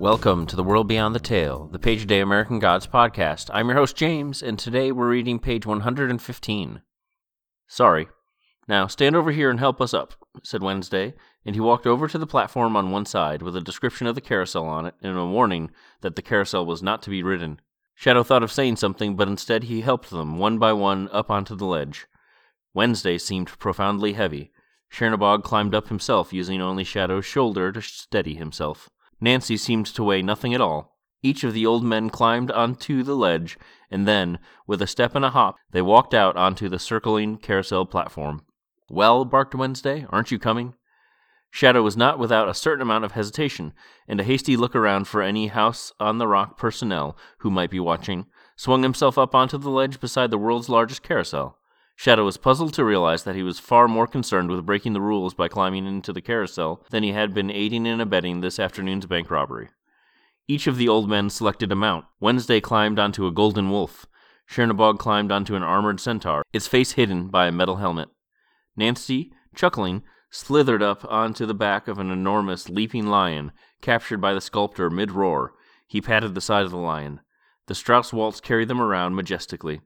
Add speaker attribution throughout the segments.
Speaker 1: Welcome to the World Beyond the Tale, the Page Day American Gods podcast. I'm your host, James, and today we're reading page 115. Sorry. Now, stand over here and help us up, said Wednesday, and he walked over to the platform on one side with a description of the carousel on it and a warning that the carousel was not to be ridden. Shadow thought of saying something, but instead he helped them, one by one, up onto the ledge. Wednesday seemed profoundly heavy. Chernabog climbed up himself, using only Shadow's shoulder to steady himself. Nancy seemed to weigh nothing at all. Each of the old men climbed onto the ledge, and then, with a step and a hop, they walked out onto the circling carousel platform. Well, barked Wednesday, aren't you coming? Shadow was not without a certain amount of hesitation, and a hasty look around for any House on the Rock personnel who might be watching, swung himself up onto the ledge beside the world's largest carousel. Shadow was puzzled to realize that he was far more concerned with breaking the rules by climbing into the carousel than he had been aiding and abetting this afternoon's bank robbery. Each of the old men selected a mount. Wednesday climbed onto a golden wolf. Chernabog climbed onto an armored centaur, its face hidden by a metal helmet. Nancy, chuckling, slithered up onto the back of an enormous leaping lion, captured by the sculptor mid roar. He patted the side of the lion. The Strauss waltz carried them around majestically.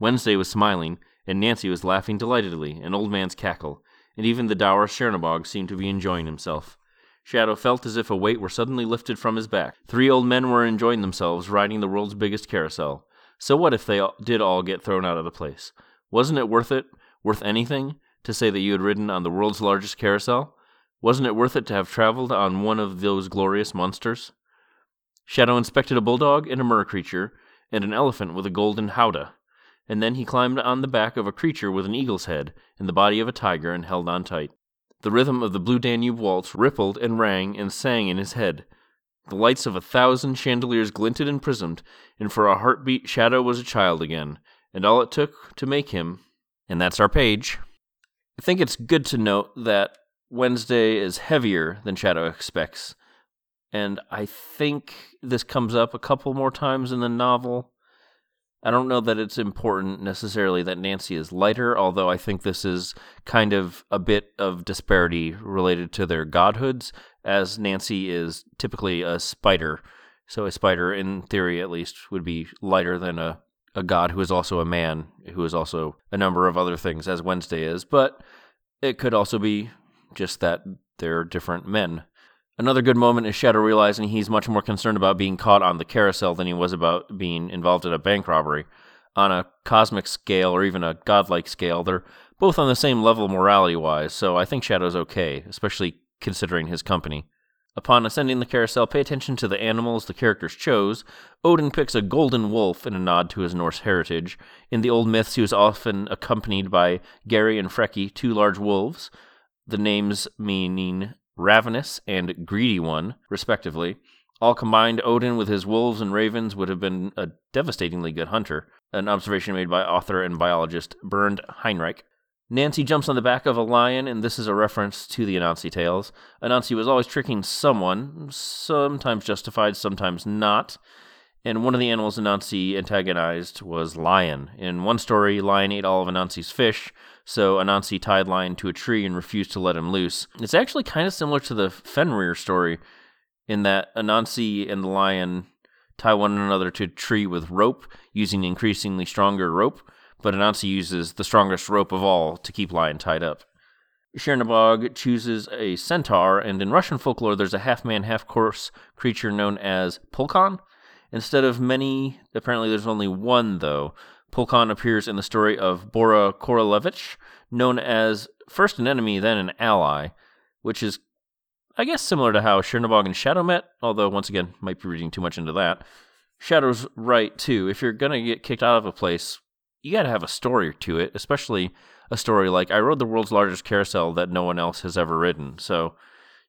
Speaker 1: Wednesday was smiling, and Nancy was laughing delightedly, an old man's cackle, and even the dour Chernabog seemed to be enjoying himself. Shadow felt as if a weight were suddenly lifted from his back. Three old men were enjoying themselves riding the world's biggest carousel. So what if they did all get thrown out of the place? Wasn't it worth it, worth anything, to say that you had ridden on the world's largest carousel? Wasn't it worth it to have traveled on one of those glorious monsters? Shadow inspected a bulldog and a mer creature, and an elephant with a golden howdah and then he climbed on the back of a creature with an eagle's head and the body of a tiger and held on tight. The rhythm of the Blue Danube waltz rippled and rang and sang in his head. The lights of a thousand chandeliers glinted and prismed, and for a heartbeat Shadow was a child again, and all it took to make him. And that's our page. I think it's good to note that Wednesday is heavier than Shadow expects, and I think this comes up a couple more times in the novel. I don't know that it's important necessarily that Nancy is lighter, although I think this is kind of a bit of disparity related to their godhoods, as Nancy is typically a spider. So a spider, in theory at least, would be lighter than a, a god who is also a man, who is also a number of other things, as Wednesday is. But it could also be just that they're different men. Another good moment is Shadow realizing he's much more concerned about being caught on the carousel than he was about being involved in a bank robbery. On a cosmic scale or even a godlike scale, they're both on the same level morality wise, so I think Shadow's okay, especially considering his company. Upon ascending the carousel, pay attention to the animals the characters chose. Odin picks a golden wolf in a nod to his Norse heritage. In the old myths, he was often accompanied by Geri and Freki, two large wolves, the names meaning Ravenous, and Greedy One, respectively. All combined, Odin with his wolves and ravens would have been a devastatingly good hunter, an observation made by author and biologist Bernd Heinrich. Nancy jumps on the back of a lion, and this is a reference to the Anansi tales. Anansi was always tricking someone, sometimes justified, sometimes not. And one of the animals Anansi antagonized was lion. In one story, lion ate all of Anansi's fish, so Anansi tied Lion to a tree and refused to let him loose. It's actually kind of similar to the Fenrir story in that Anansi and the lion tie one another to a tree with rope, using increasingly stronger rope, but Anansi uses the strongest rope of all to keep Lion tied up. Chernabog chooses a centaur, and in Russian folklore, there's a half man, half horse creature known as Pulkan. Instead of many, apparently there's only one, though. Pulkan appears in the story of Bova Korolevich, known as first an enemy, then an ally, which is, I guess, similar to how Chernabog and Shadow met, although, once again, might be reading too much into that. Shadow's right, too. If you're going to get kicked out of a place, you got to have a story to it, especially a story like I rode the world's largest carousel that no one else has ever ridden. So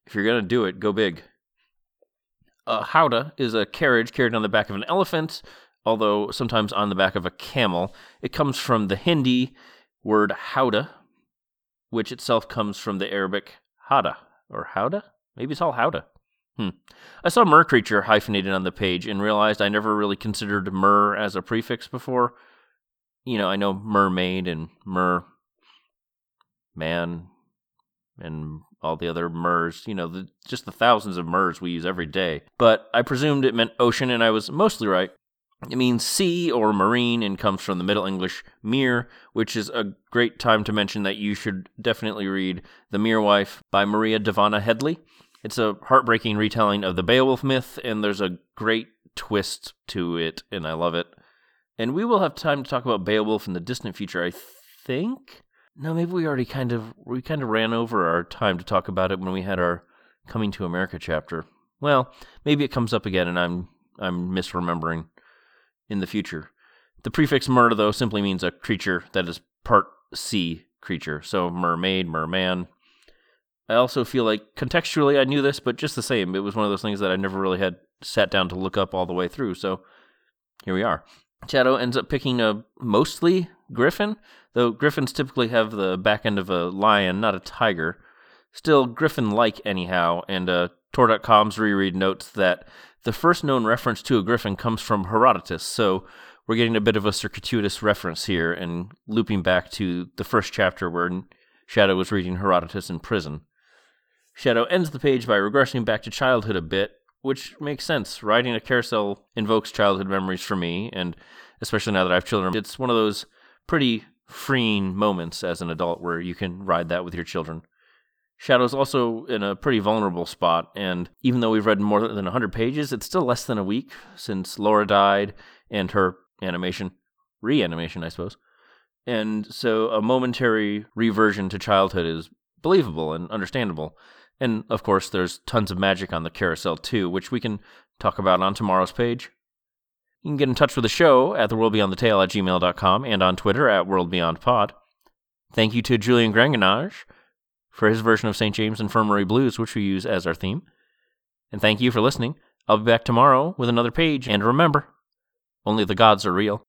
Speaker 1: if you're going to do it, go big. Uh, a howdah is a carriage carried on the back of an elephant although sometimes on the back of a camel. It comes from the Hindi word howdah, which itself comes from the Arabic hada or howdah. Maybe it's all howdah. Hmm. I saw mer creature hyphenated on the page and realized I never really considered mer as a prefix before. You know, I know mermaid and mer man and all the other mers, you know, the, just the thousands of mers we use every day. But I presumed it meant ocean, and I was mostly right. It means sea or marine and comes from the Middle English mere, which is a great time to mention that you should definitely read The Mere Wife by Maria Dahvana Headley. It's a heartbreaking retelling of the Beowulf myth, and there's a great twist to it, and I love it. And we will have time to talk about Beowulf in the distant future, I think. No, maybe we already kind of we kind of ran over our time to talk about it when we had our Coming to America chapter. Well, maybe it comes up again, and I'm I'm misremembering in the future. The prefix mer, though, simply means a creature that is part sea creature. So mermaid, merman. I also feel like contextually I knew this, but just the same, it was one of those things that I never really had sat down to look up all the way through. So here we are. Shadow ends up picking a mostly griffin, though griffins typically have the back end of a lion, not a tiger. Still griffin like, anyhow, and uh, Tor.com's reread notes that the first known reference to a griffin comes from Herodotus, so we're getting a bit of a circuitous reference here and looping back to the first chapter where Shadow was reading Herodotus in prison. Shadow ends the page by regressing back to childhood a bit, which makes sense. Riding a carousel invokes childhood memories for me, and especially now that I have children, it's one of those pretty freeing moments as an adult where you can ride that with your children. Shadow's also in a pretty vulnerable spot, and even though we've read more than 100 pages, it's still less than a week since Laura died and her animation, reanimation, I suppose. And so a momentary reversion to childhood is believable and understandable. And of course, there's tons of magic on the carousel too, which we can talk about on tomorrow's page. You can get in touch with the show at theworldbeyondthetale at gmail.com and on Twitter at worldbeyondpod. Thank you to Julian Granganage for his version of St. James Infirmary Blues, which we use as our theme. And thank you for listening. I'll be back tomorrow with another page, and remember, only the gods are real.